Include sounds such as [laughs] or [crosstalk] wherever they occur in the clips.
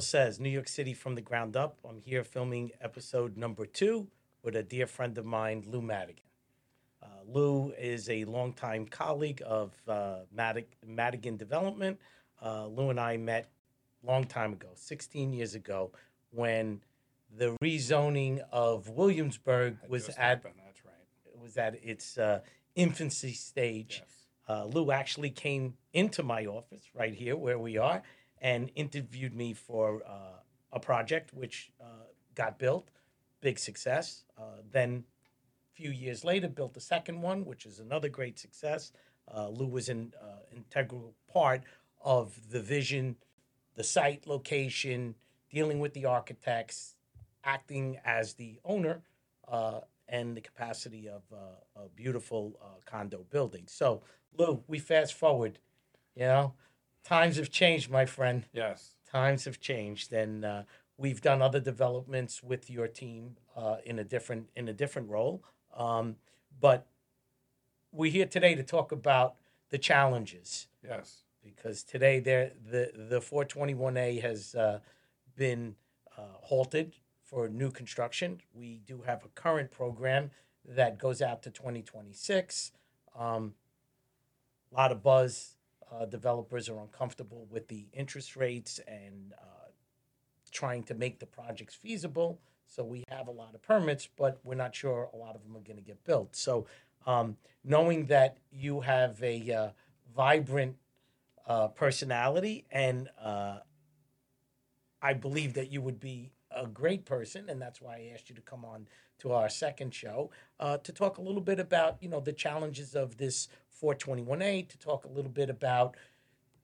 Says, New York City from the ground up. I'm here filming episode number two with a dear friend of mine, Lou Madigan. Uh, Lou is a longtime colleague of uh, Madig- Madigan Development. Uh, Lou and I met long time ago, 16 years ago, when the rezoning of Williamsburg was at happened, That's right. was at its uh, infancy stage. Yes. Uh, Lou actually came into my office right here where we are and interviewed me for uh, a project which uh, got built, big success. Uh, then, a few years later, built the second one, which is another great success. Uh, Lou was an uh, integral part of the vision, the site location, dealing with the architects, acting as the owner, uh, and the capacity of uh, a beautiful uh, condo building. So, Lou, we fast forward. You know, times have changed, my friend. Yes. Times have changed, and uh, we've done other developments with your team uh, in a different in a different role. Um, but we're here today to talk about the challenges Yes. because today there the the 421A has uh, been uh, halted for new construction. We do have a current program that goes out to 2026. Um, a lot of buzz. Uh, developers are uncomfortable with the interest rates and uh, trying to make the projects feasible. So we have a lot of permits, but we're not sure a lot of them are going to get built. So um, knowing that you have a uh, vibrant uh, personality, and uh, I believe that you would be a great person, and that's why I asked you to come on to our second show uh, to talk a little bit about you know the challenges of this 421A, to talk a little bit about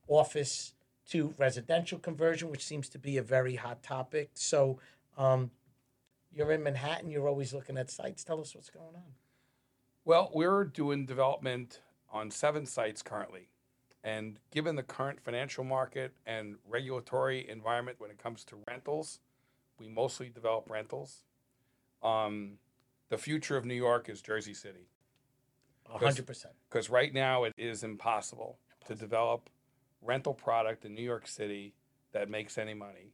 office to residential conversion, which seems to be a very hot topic. So. Um, you're in Manhattan. You're always looking at sites. Tell us what's going on. Well, we're doing development on seven sites currently. And given the current financial market and regulatory environment when it comes to rentals, we mostly develop rentals. Um, the future of New York is Jersey City. A hundred percent. because right now it is impossible to develop rental product in New York City that makes any money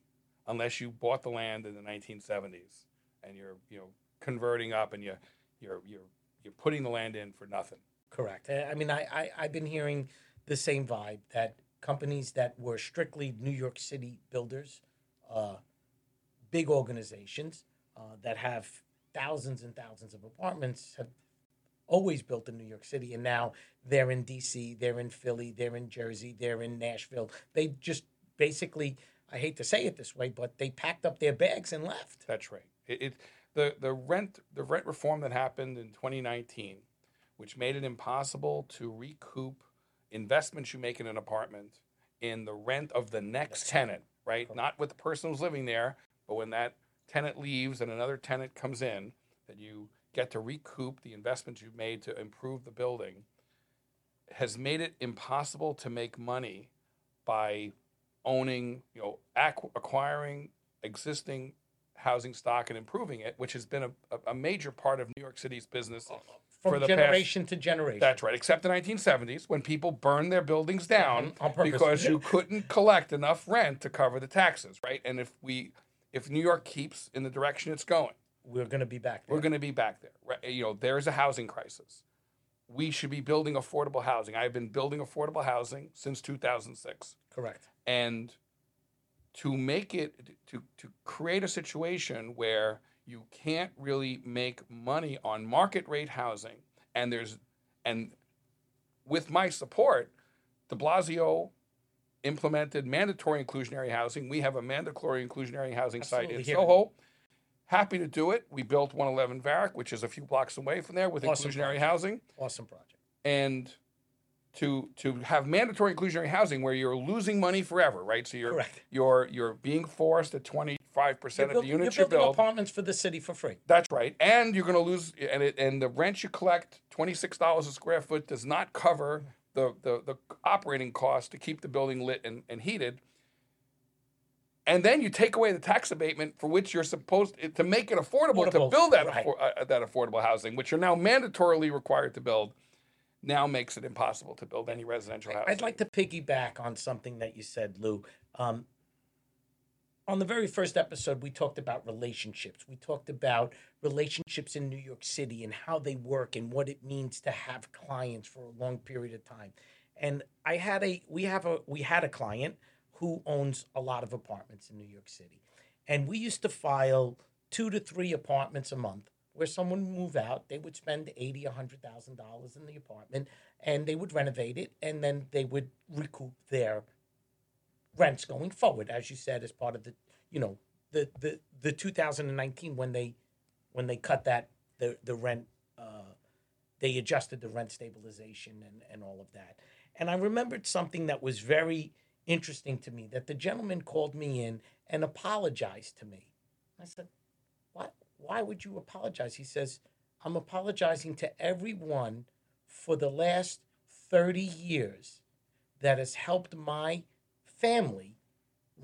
unless you bought the land in the 1970s and you're you know converting up and you you're you're you're putting the land in for nothing. Correct. I I mean, I, I I've been hearing the same vibe that companies that were strictly New York City builders, uh, big organizations uh, that have thousands and thousands of apartments have always built in New York City, and now they're in D.C., they're in Philly, they're in Jersey, they're in Nashville. They just basically, I hate to say it this way, but they packed up their bags and left. That's right. It, it the the rent the rent reform that happened in 2019, which made it impossible to recoup investments you make in an apartment in the rent of the next tenant, right? Correct. Not with the person who's living there, but when that tenant leaves and another tenant comes in, that you get to recoup the investments you've made to improve the building, has made it impossible to make money by owning, you know, ac- acquiring existing housing stock and improving it, which has been a, a, major part of New York City's business. From For the past- generation to generation. That's right, except the 1970s when people burned their buildings down Mhm, on because you couldn't collect enough rent to cover the taxes, right? And if we, if New York keeps in the direction it's going, We're going to be back there. we're going to be back there. You know, there is a housing crisis. We should be building affordable housing. I've been building affordable housing since 2006 Correct. and to make it to to create a situation where you can't really make money on market rate housing and there's and with my support de blasio implemented mandatory inclusionary housing we have a mandatory inclusionary housing site in Absolutely, here. soho happy to do it we built 111 varick which is a few blocks away from there with Awesome inclusionary project. housing Awesome project. and to to have mandatory inclusionary housing where you're losing money forever, right? So you're Correct. you're you're being forced at 25 percent of build- the units you're you building build. apartments for the city for free. That's right, and you're going to lose, and it, and the rent you collect, 26 dollars a square foot, does not cover the the, the operating cost to keep the building lit and, and heated. And then you take away the tax abatement for which you're supposed to make it affordable, Affordable, to build that right. affor- uh, that affordable housing, which you're now mandatorily required to build. Now makes it impossible to build any residential housing. I'd like to piggyback on something that you said, Lou. Um, on the very first episode, we talked about relationships. We talked about relationships in New York City and how they work and what it means to have clients for a long period of time. And I had a we have a we had a client who owns a lot of apartments in New York City. And we used to file two to three apartments a month where someone would move out, they would spend eighty, a hundred thousand dollars in the apartment, and they would renovate it, and then they would recoup their rents going forward, as you said, as part of the, you know, the the the 2019 when they when they cut that the the rent, uh, they adjusted the rent stabilization and and all of that. And I remembered something that was very interesting to me that the gentleman called me in and apologized to me. I said, "What? Why would you apologize?" He says, "I'm apologizing to everyone for the last 30 years that has helped my family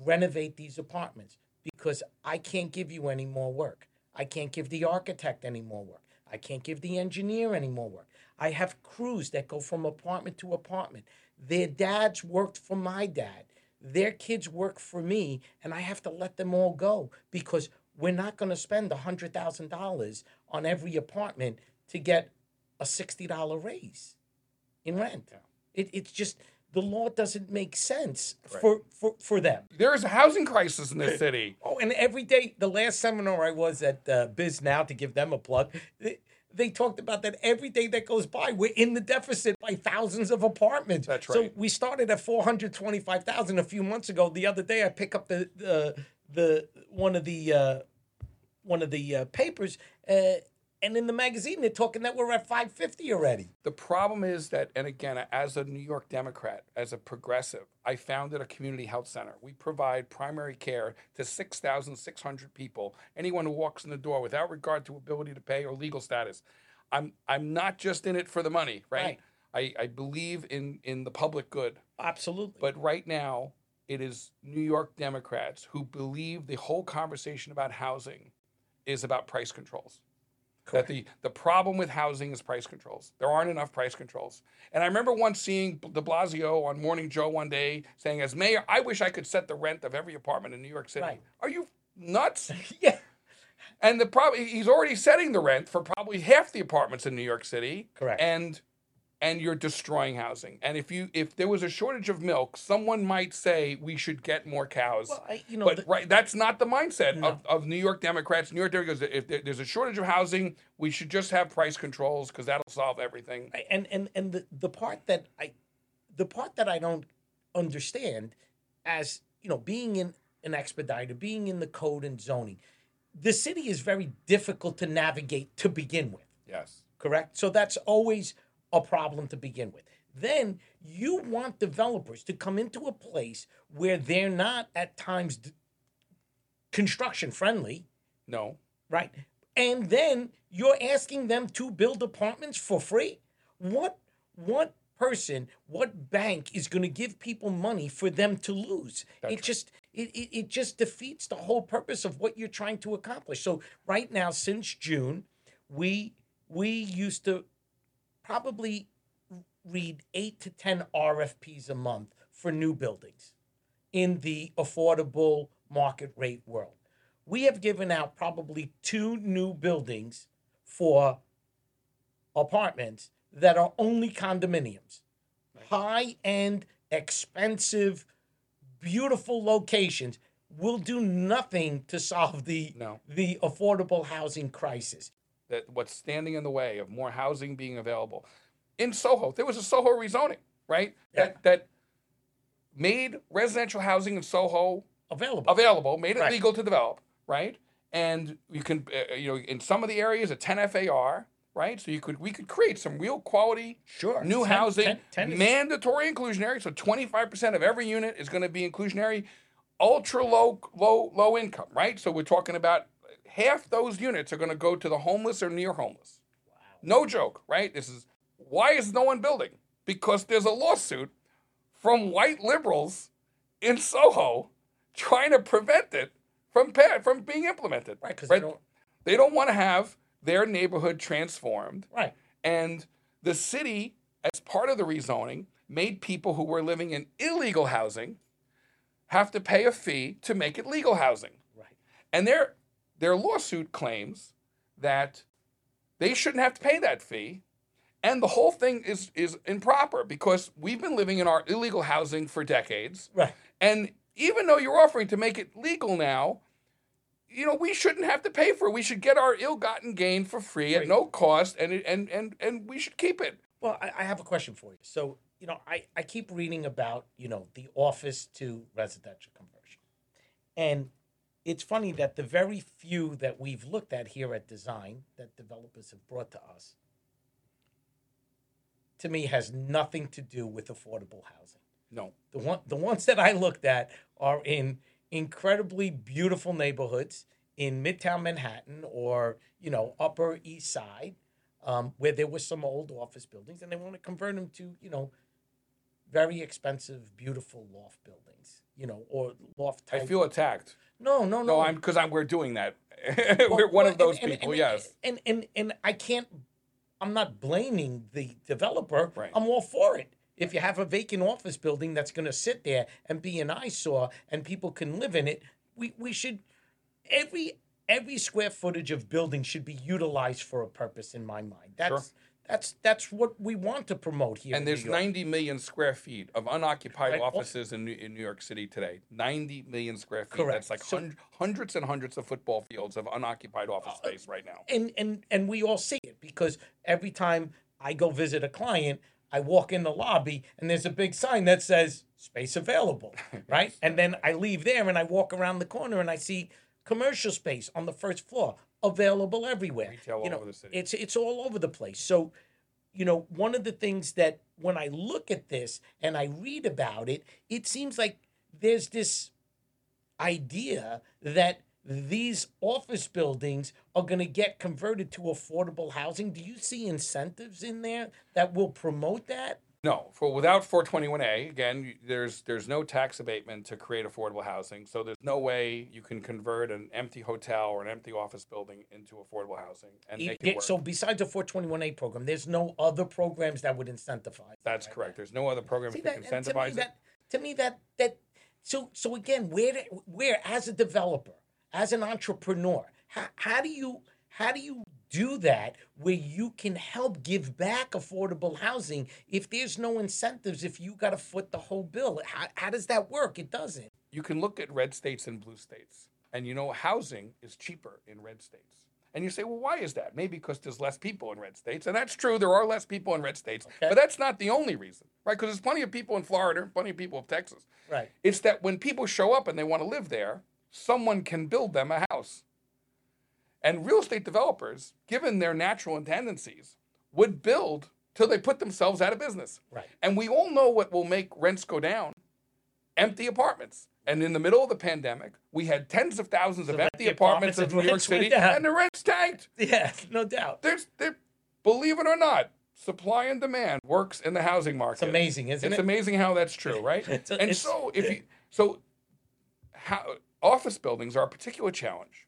renovate these apartments because I can't give you any more work. I can't give the architect any more work. I can't give the engineer any more work. I have crews that go from apartment to apartment. Their dads worked for my dad. Their kids work for me, and I have to let them all go because we're not going to spend $100,000 on every apartment to get a $60 raise in rent. It, it's just the law doesn't make sense for, for, for them. There is a housing crisis in this city. [laughs] Oh, and every day, the last seminar I was at uh, Bisnow to give them a plug, they, they talked about that every day that goes by, we're in the deficit by thousands of apartments. That's right. So we started at four hundred twenty-five thousand a few months ago. The other day, I pick up the the, the one of the uh, one of the uh, papers, uh, and in the magazine they're talking that we're at five fifty already. The problem is that, and again, as a New York Democrat, as a progressive, I founded a community health center. We provide primary care to 6,600 people, anyone who walks in the door without regard to ability to pay or legal status. I'm, I'm not just in it for the money, right? I, I believe in, in the public good. Absolutely. But right now, it is New York Democrats who believe the whole conversation about housing is about price controls. That the, the problem with housing is price controls. There aren't enough price controls. And I remember once seeing de Blasio on Morning Joe one day saying, as mayor, I wish I could set the rent of every apartment in New York City. Right. Are you nuts? [laughs] yeah. And the problem he's already setting the rent for probably half the apartments in New York City. Correct. And and you're destroying housing. And if you if there was a shortage of milk, someone might say we should get more cows. Well, I, you know, but the- right, that's not the mindset No. of, of New York Democrats. New York Democrats, if there, there's a shortage of housing, we should just have price controls because that'll solve everything. I- and and and the, the part that I the part that I don't understand as you know being in an expediter being in the code and zoning the city is very difficult to navigate to begin with Yes. correct so that's always a problem to begin with then you want developers to come into a place where they're not at times d- construction friendly No. right? And then you're asking them to build apartments for free. What what person, what bank is going to give people money for them to lose? That's it just it, it, it just defeats the whole purpose of what you're trying to accomplish. So right now, since June, we we used to probably read eight to ten RFPs a month for new buildings in the affordable market rate world. We have given out probably two new buildings for apartments that are only condominiums. High end, expensive, beautiful locations will do nothing to solve the No. the affordable housing crisis. That what's standing in the way of more housing being available. In Soho, there was a Soho rezoning, right? Yeah. That that made residential housing in Soho Available. available, made it Right. legal to develop, right? And you can, uh, you know, in some of the areas, a 10 FAR, right? So you could, we could create some real quality Sure. new 10 housing, 10 10 is- mandatory inclusionary. So 25% of every unit is going to be inclusionary, ultra low, low, low income, right? So we're talking about half those units are going to go to the homeless or near homeless. No joke, right? This is why is no one building? Because there's a lawsuit from white liberals in Soho trying to prevent it from pa- from being implemented. Right, 'cause they don't- they don't want to have their neighborhood transformed. Right. And the city, as part of the rezoning, made people who were living in illegal housing have to pay a fee to make it legal housing. Right. And their their lawsuit claims that they shouldn't have to pay that fee. And the whole thing is is improper because we've been living in our illegal housing for decades. Right. And even though you're offering to make it legal now, you know, we shouldn't have to pay for it. We should get our ill-gotten gain for free at no cost and and and and we should keep it. Well, I, I have a question for you. So, you know, I, I keep reading about, you know, the office to residential conversion. And it's funny that the very few that we've looked at here at Design that developers have brought to us, to me, has nothing to do with affordable housing. No. The one the ones that I looked at are in incredibly beautiful neighborhoods in Midtown Manhattan or you know Upper East Side, um, where there were some old office buildings, and they want to convert them to you know very expensive, beautiful loft buildings, you know, or loft type. I feel attacked. no, no, no. No, I'm because I'm we're doing that. [laughs] We're one well, of those and- and- people. and- yes. and and and I can't. I'm not blaming the developer. Right. I'm all for it. If you have a vacant office building that's going to sit there and be an eyesore and people can live in it, we we should every every square footage of building should be utilized for a purpose. In my mind, that's. That's that's what we want to promote here. And there's New York. 90 million square feet of unoccupied Right. offices in New, in New York City today. 90 million square feet. Correct. That's like So- hundreds and hundreds of football fields of unoccupied office Uh, space right now. and and and we all see it because every time I go visit a client, I walk in the lobby and there's a big sign that says space available, [laughs] right? and then I leave there and I walk around the corner and I see commercial space on the first floor available everywhere. Retail you know, over the city. It's it's all over the place. So, you know, one of the things that when I look at this and I read about it, it seems like there's this idea that these office buildings are going to get converted to affordable housing. Do you see incentives in there that will promote that? No, for without 421A, again, there's there's no tax abatement to create affordable housing. So there's no way you can convert an empty hotel or an empty office building into affordable housing and make it work. So besides the 421A program, there's no other programs that would incentivize. That's right? correct. There's no other programs See that, that, can and to me incentivize it. that to me that that so so again where where as a developer as an entrepreneur how, how do you how do you do that where you can help give back affordable housing if there's no incentives if you got to foot the whole bill how, how does that work it doesn't you can look at red states and blue states, and you know housing is cheaper in red states. And you say, well, why is that? Maybe because there's less people in red states, and that's true. There are less people in red states, Okay. but that's not the only reason, right? Because there's plenty of people in Florida, plenty of people in Texas. right It's that when people show up and they want to live there, someone can build them a house. And real estate developers, given their natural tendencies, would build till they put themselves out of business. right And we all know what will make rents go down empty apartments. And in the middle of the pandemic, we had tens of thousands of empty apartments apartments in New York City, and the rents tanked. yeah no doubt There's, there, believe it or not, supply and demand works in the housing market. it's amazing isn't It's it It's amazing how that's true, [laughs] right? And so if you so how office buildings are a particular challenge,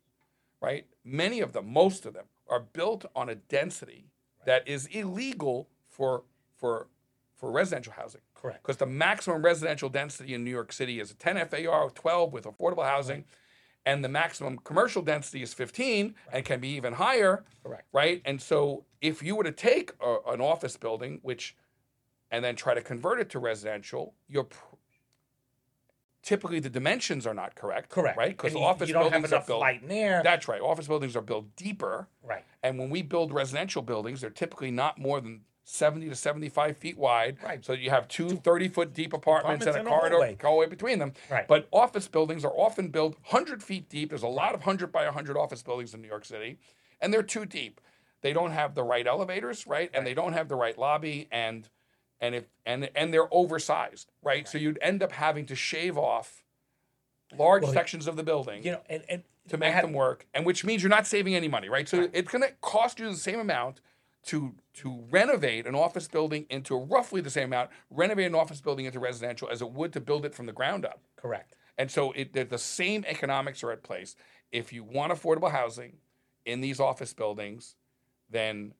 right? Many of them, most of them, are built on a density that is illegal for for for residential housing. correct Because the maximum residential density in New York City is a 10 FAR of 12 with affordable housing, and the maximum commercial density is 15 and can be even higher correct right? And so if you were to take a, an office building, which, and then try to convert it to residential, you're typically the dimensions are not correct. correct right? Because office you don't have buildings are built. light and air That's right. Office buildings are built deeper, right and when we build residential buildings, they're typically not more than 70 to 75 feet wide. Right. So you have two 30 foot deep apartments, Apartments and a and corridor hallway. hallway between them. Right. But office buildings are often built 100 feet deep. There's a lot of 100 by 100 office buildings in New York City, and they're too deep. They don't have the right elevators, right? And they don't have the right lobby, and and if and and they're oversized, right? So you'd end up having to shave off large Well, sections of the building you know and and to make had- them work, and which means you're not saving any money, right? So Right. it's going to cost you the same amount to to renovate an office building into roughly the same amount, renovate an office building into residential as it would to build it from the ground up. correct And so it, the, same economics are at place. If you want affordable housing in these office buildings, then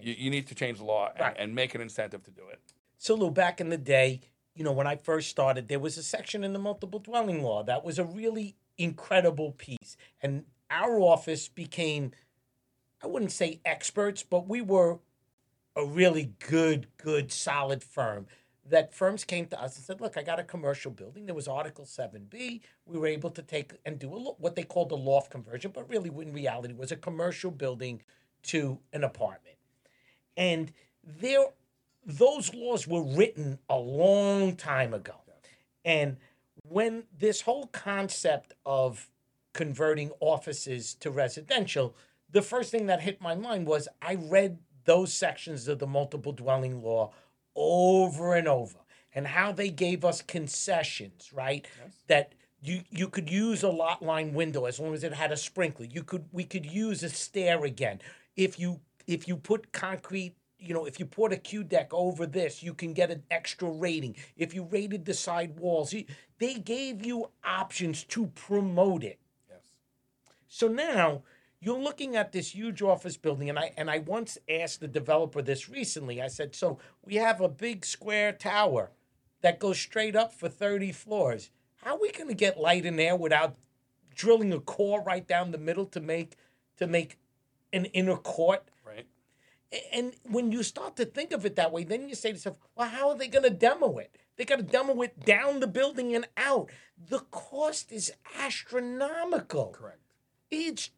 you, you need to change the law and, Right. and make an incentive to do it. So Lou, back in the day, you know, when I first started, there was a section in the multiple dwelling law that was a really incredible piece. And our office became, I wouldn't say experts, but we were a really good, good, solid firm. That firms came to us and said, "Look, I got a commercial building. There was Article Seven B. We were able to take and do a, lo- what they called a loft conversion, but really, in reality, was a commercial building to an apartment." And there, those laws were written a long time ago. And when this whole concept of converting offices to residential, the first thing that hit my mind was I read those sections of the multiple dwelling law over and over and how they gave us concessions, right? That you you could use a lot line window as long as it had a sprinkler. You could we could use a stair again. If you if you put concrete, you know, if you put a Q deck over this, you can get an extra rating. If you rated the side walls, they gave you options to promote it. Yes. So now you're looking at this huge office building, and I and I once asked the developer this recently. I said, "So we have a big square tower that goes straight up for 30 floors. How are we going to get light in there without drilling a core right down the middle to make to make an inner court?" And when you start to think of it that way, then you say to yourself, well, how are they going to demo it? They got to demo it down the building and out. The cost is astronomical. Correct. It's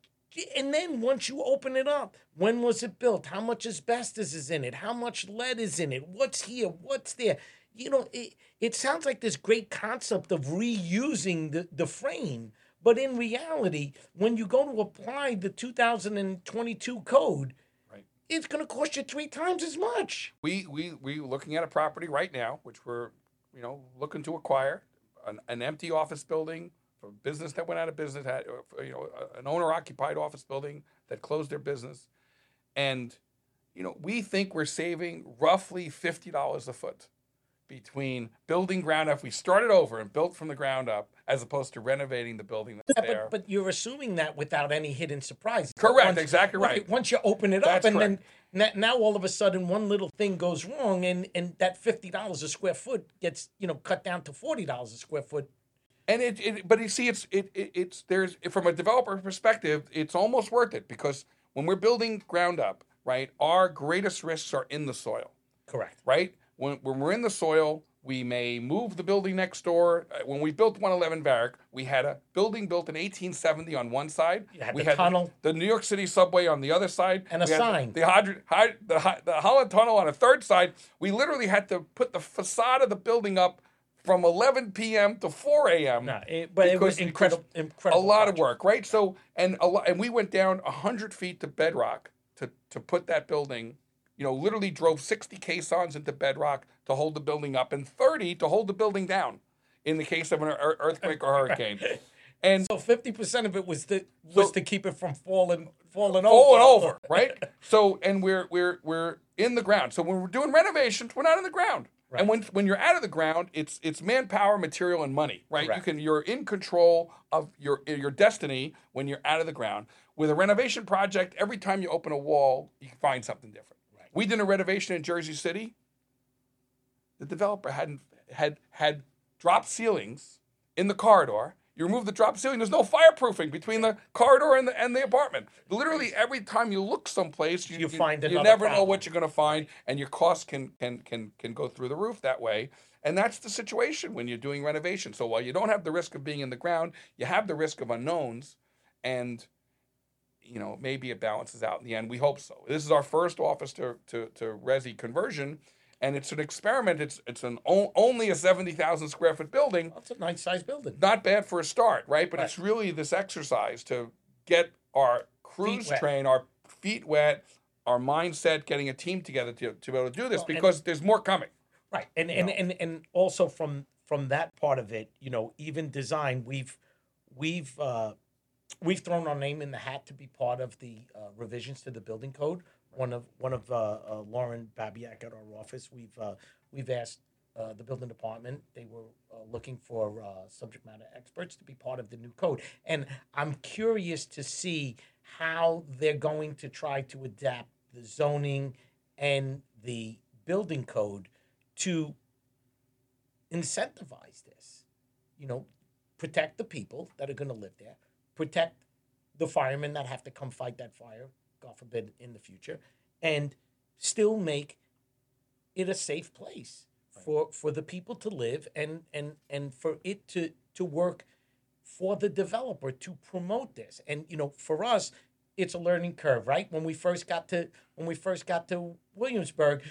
and then once you open it up, when was it built? How much asbestos is in it? How much lead is in it? What's here? What's there? You know, it, it sounds like this great concept of reusing the, the frame, but in reality, when you go to apply the 2022 code. It's going to cost you three times as much. We we we looking at a property right now, which we're you know looking to acquire, an, an empty office building a business that went out of business, had uh, you know an owner occupied office building that closed their business, and you know we think we're saving roughly fifty dollars a foot between building ground up. We started over and built from the ground up, as opposed to renovating the building that's Yeah, there. but, but you're assuming that without any hidden surprises. Correct, Once- exactly right. Once you open it That's up, and then now, now all of a sudden one little thing goes wrong, and and that fifty dollars a square foot gets you know cut down to forty dollars a square foot. And it, it but you see, it's it, it it's there's from a developer perspective, it's almost worth it because when we're building ground up, right, our greatest risks are in the soil, Correct. right? When when we're in the soil, we may move the building next door. Uh, When we built 111 Varick, we had a building built in 1870 on one side. You had we the had tunnel. the New York City subway on the other side, And a sign. The the, Hy- the Holland Tunnel on a third side. We literally had to put the facade of the building up from 11 p.m. to 4 a.m. No, it, but it was Because- incredible. a Incredible. lot of work, right? So and a lot, and we went down hundred feet to bedrock to to put that building. You know, literally drove sixty caissons into bedrock to hold the building up, and thirty to hold the building down in the case of an earthquake or [laughs] hurricane. And So fifty percent of it was to was So- to keep it from falling falling over and over. right? So, and we're we're we're in the ground. So when we're doing renovations, we're not in the ground. And when when you're out of the ground, it's it's manpower, material, and money, right? Correct. You can you're in control of your your destiny when you're out of the ground. With a renovation project, every time you open a wall, you can find something different. We did a renovation in Jersey City. The developer hadn't had had drop ceilings in the corridor. You remove the drop ceiling, there's no fireproofing between the corridor and the and the apartment. Literally every time you look someplace, you, You find you never know what you're going to find, and your costs can can can can go through the roof that way. And that's the situation when you're doing renovation. So while you don't have the risk of being in the ground, you have the risk of unknowns, and you know maybe it balances out in the end. We hope so. This is our first office to to, to resi conversion, and it's an experiment. It's it's an o- only a seventy thousand square foot building. That's a nice sized building. Not bad for a start, right? But Right. it's really this exercise to get our crews train, our feet wet, our mindset, getting a team together to, to be able to do this Well, and- because there's more coming. Right, and and, and and also from from that part of it, you know, even design, we've we've uh, we've thrown our name in the hat to be part of the uh, revisions to the building code. One of one of uh, uh, Lauren Babiak at our office, we've uh, we've asked uh, the building department. They were uh, looking for uh, subject matter experts to be part of the new code, and I'm curious to see how they're going to try to adapt the zoning and the building code to incentivize this. You know, protect the people that are going to live there, protect the firemen that have to come fight that fire, God forbid, in the future, and still make it a safe place Right. for for the people to live and and and for it to to work for the developer to promote this. And you know, for us, it's a learning curve, right? When we first got to when we first got to Williamsburg,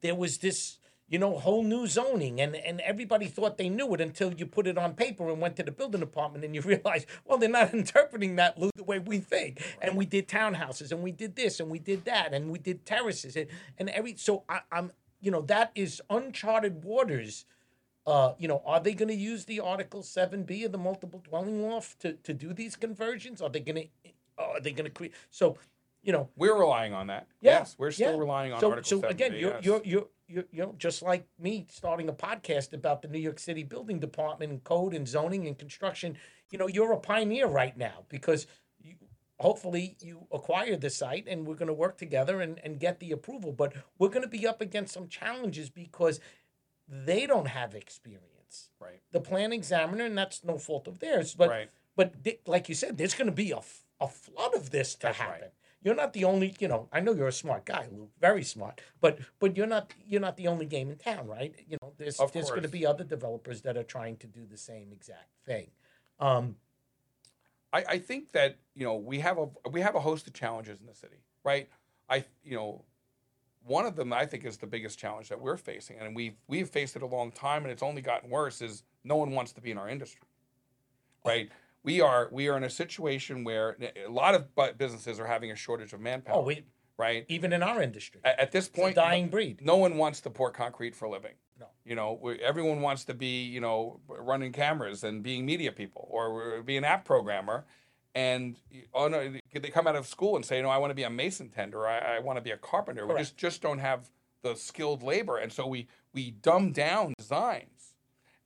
there was this you know whole new zoning and and everybody thought they knew it until you put it on paper and went to the building department and you [laughs] realize well they're not [laughs] interpreting that Lou, the way we think and we did townhouses and we did this and we did that and we did terraces and, and every so I, i'm you know that is uncharted waters uh, you know, are they going to use the Article Seven B of the multiple dwelling law to to do these conversions? Are they going to are they going to create? So, you know, We're relying on that. Yeah, yes, we're still yeah. relying on so Article so 7B, again, you're, yes. you're you're you're you know just like me starting a podcast about the New York City Building Department and code and zoning and construction. You know, you're a pioneer right now because you, hopefully you acquire the site and we're going to work together and, and get the approval. But we're going to be up against some challenges because they don't have experience. right. The plan examiner, and that's no fault of theirs, but right. but th- like you said, there's going to be a, f- a flood of this to That's right. You're not the only, you know. I know you're a smart guy, Lou, very smart. But but you're not you're not the only game in town, right? You know, there's Of there's going to be other developers that are trying to do the same exact thing. Um, I, I think that you know we have a we have a host of challenges in the city, right? I you know one of them I think is the biggest challenge that we're facing, and we've we've faced it a long time, and it's only gotten worse. Is no one wants to be in our industry, right? We are we are in a situation where a lot of businesses are having a shortage of manpower, oh, we right? even in our industry, At, at this point, dying breed. no one wants to pour concrete for a living. No. You know, we, everyone wants to be, you know, running cameras and being media people or be an app programmer. And oh no, they come out of school and say, no, I want to be a mason tender. I, I want to be a carpenter. We just just don't have the skilled labor, and so we we dumb down designs,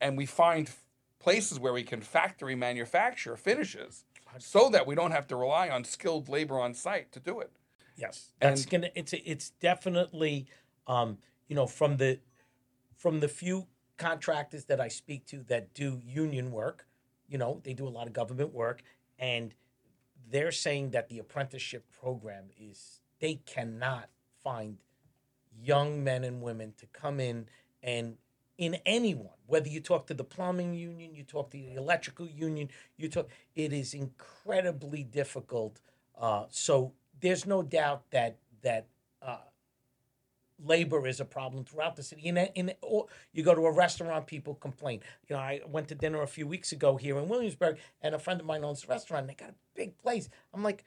and we find places where we can factory manufacture finishes, so that we don't have to rely on skilled labor on site to do it. Yes, that's And- gonna. It's it's definitely, um, you know, from the from the few contractors that I speak to that do union work, you know, they do a lot of government work, and they're saying that the apprenticeship program is they cannot find young men and women to come in and in anyone whether you talk to the plumbing union you talk to the electrical union you talk it is incredibly difficult uh, so there's no doubt that that uh, labor is a problem throughout the city. In, in or you go to a restaurant, people complain. You know, I went to dinner a few weeks ago here in Williamsburg, and a friend of mine owns a restaurant. And they got a big place. I'm like,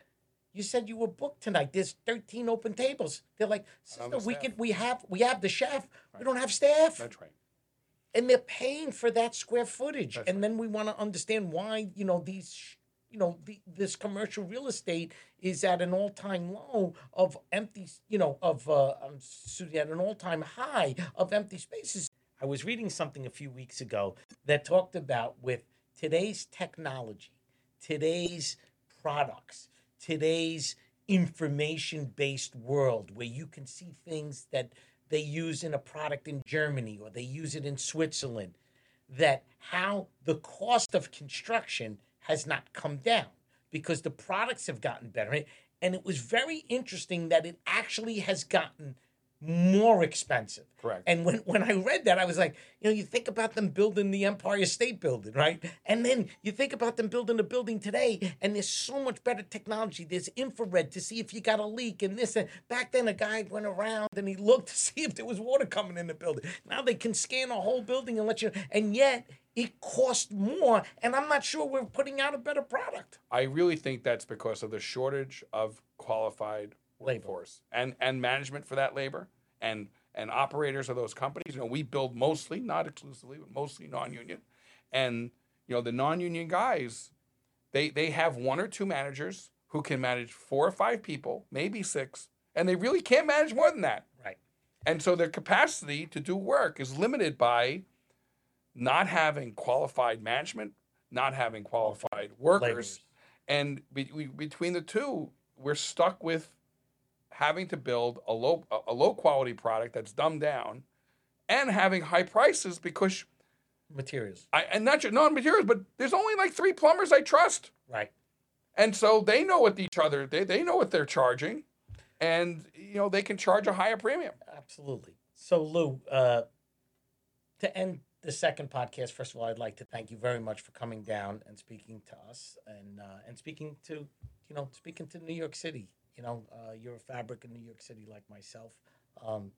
you said you were booked tonight. There's 13 open tables. They're like, Sisto, we staff." could we have we have the chef. We don't have staff That's right. And they're paying for that square footage. That's and then we want to understand why you know these you know the, this commercial real estate is at an all-time low of empty you know of uh at an all-time high of empty spaces. I was reading something a few weeks ago that talked about with today's technology today's products today's information-based world where you can see things that they use in a product in Germany or they use it in Switzerland, that how the cost of construction has not come down because the products have gotten better. And it was very interesting that it actually has gotten more expensive. Correct. And when, when I read that, I was like, you know, you think about them building the Empire State Building, right? And then you think about them building a building today, and there's so much better technology. There's infrared to see if you got a leak and this. And back then, a guy went around and he looked to [laughs] see if there was water coming in the building. Now they can scan a whole building and let you, and yet it costs more. And I'm not sure we're putting out a better product. I really think that's because of the shortage of qualified Labor. workforce and and management for that labor and and operators of those companies. You know, we build mostly, not exclusively, but mostly non-union, and you know the non-union guys, they they have one or two managers who can manage four or five people, maybe six, and they really can't manage more than that. Right. And so their capacity to do work is limited by not having qualified management, not having qualified workers, Laborers. and be, we, between the two, we're stuck with having to build a low a- low quality product that's dumbed down, and having high prices because Materials. I, and not just non-materials, but there's only like three plumbers I trust, Right. and so they know what each other they they know what they're charging, and you know they can charge a higher premium. Absolutely. So, Lou, uh, to end the second podcast, first of all, I'd like to thank you very much for coming down and speaking to us and uh, and speaking to you know speaking to New York City. You know, uh, you're a fabric in New York City like myself. Um,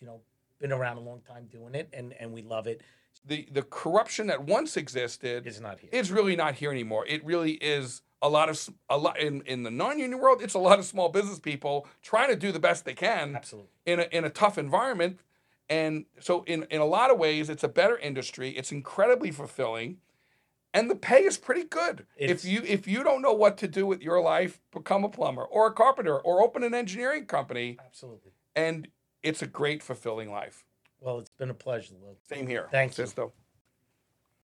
you know, been around a long time doing it, and and we love it. The the corruption that once existed is not here. It's really not here anymore. It really is a lot of a lot in, in the non-union world. It's a lot of small business people trying to do the best they can Absolutely. in a, in a tough environment. And so, in, in a lot of ways, it's a better industry. It's incredibly fulfilling, and the pay is pretty good. It's- if you if you don't know what to do with your life, become a plumber or a carpenter or open an engineering company, Absolutely. and it's a great fulfilling life. Well, it's been a pleasure, Lou. Same here. Thank you. Sisto.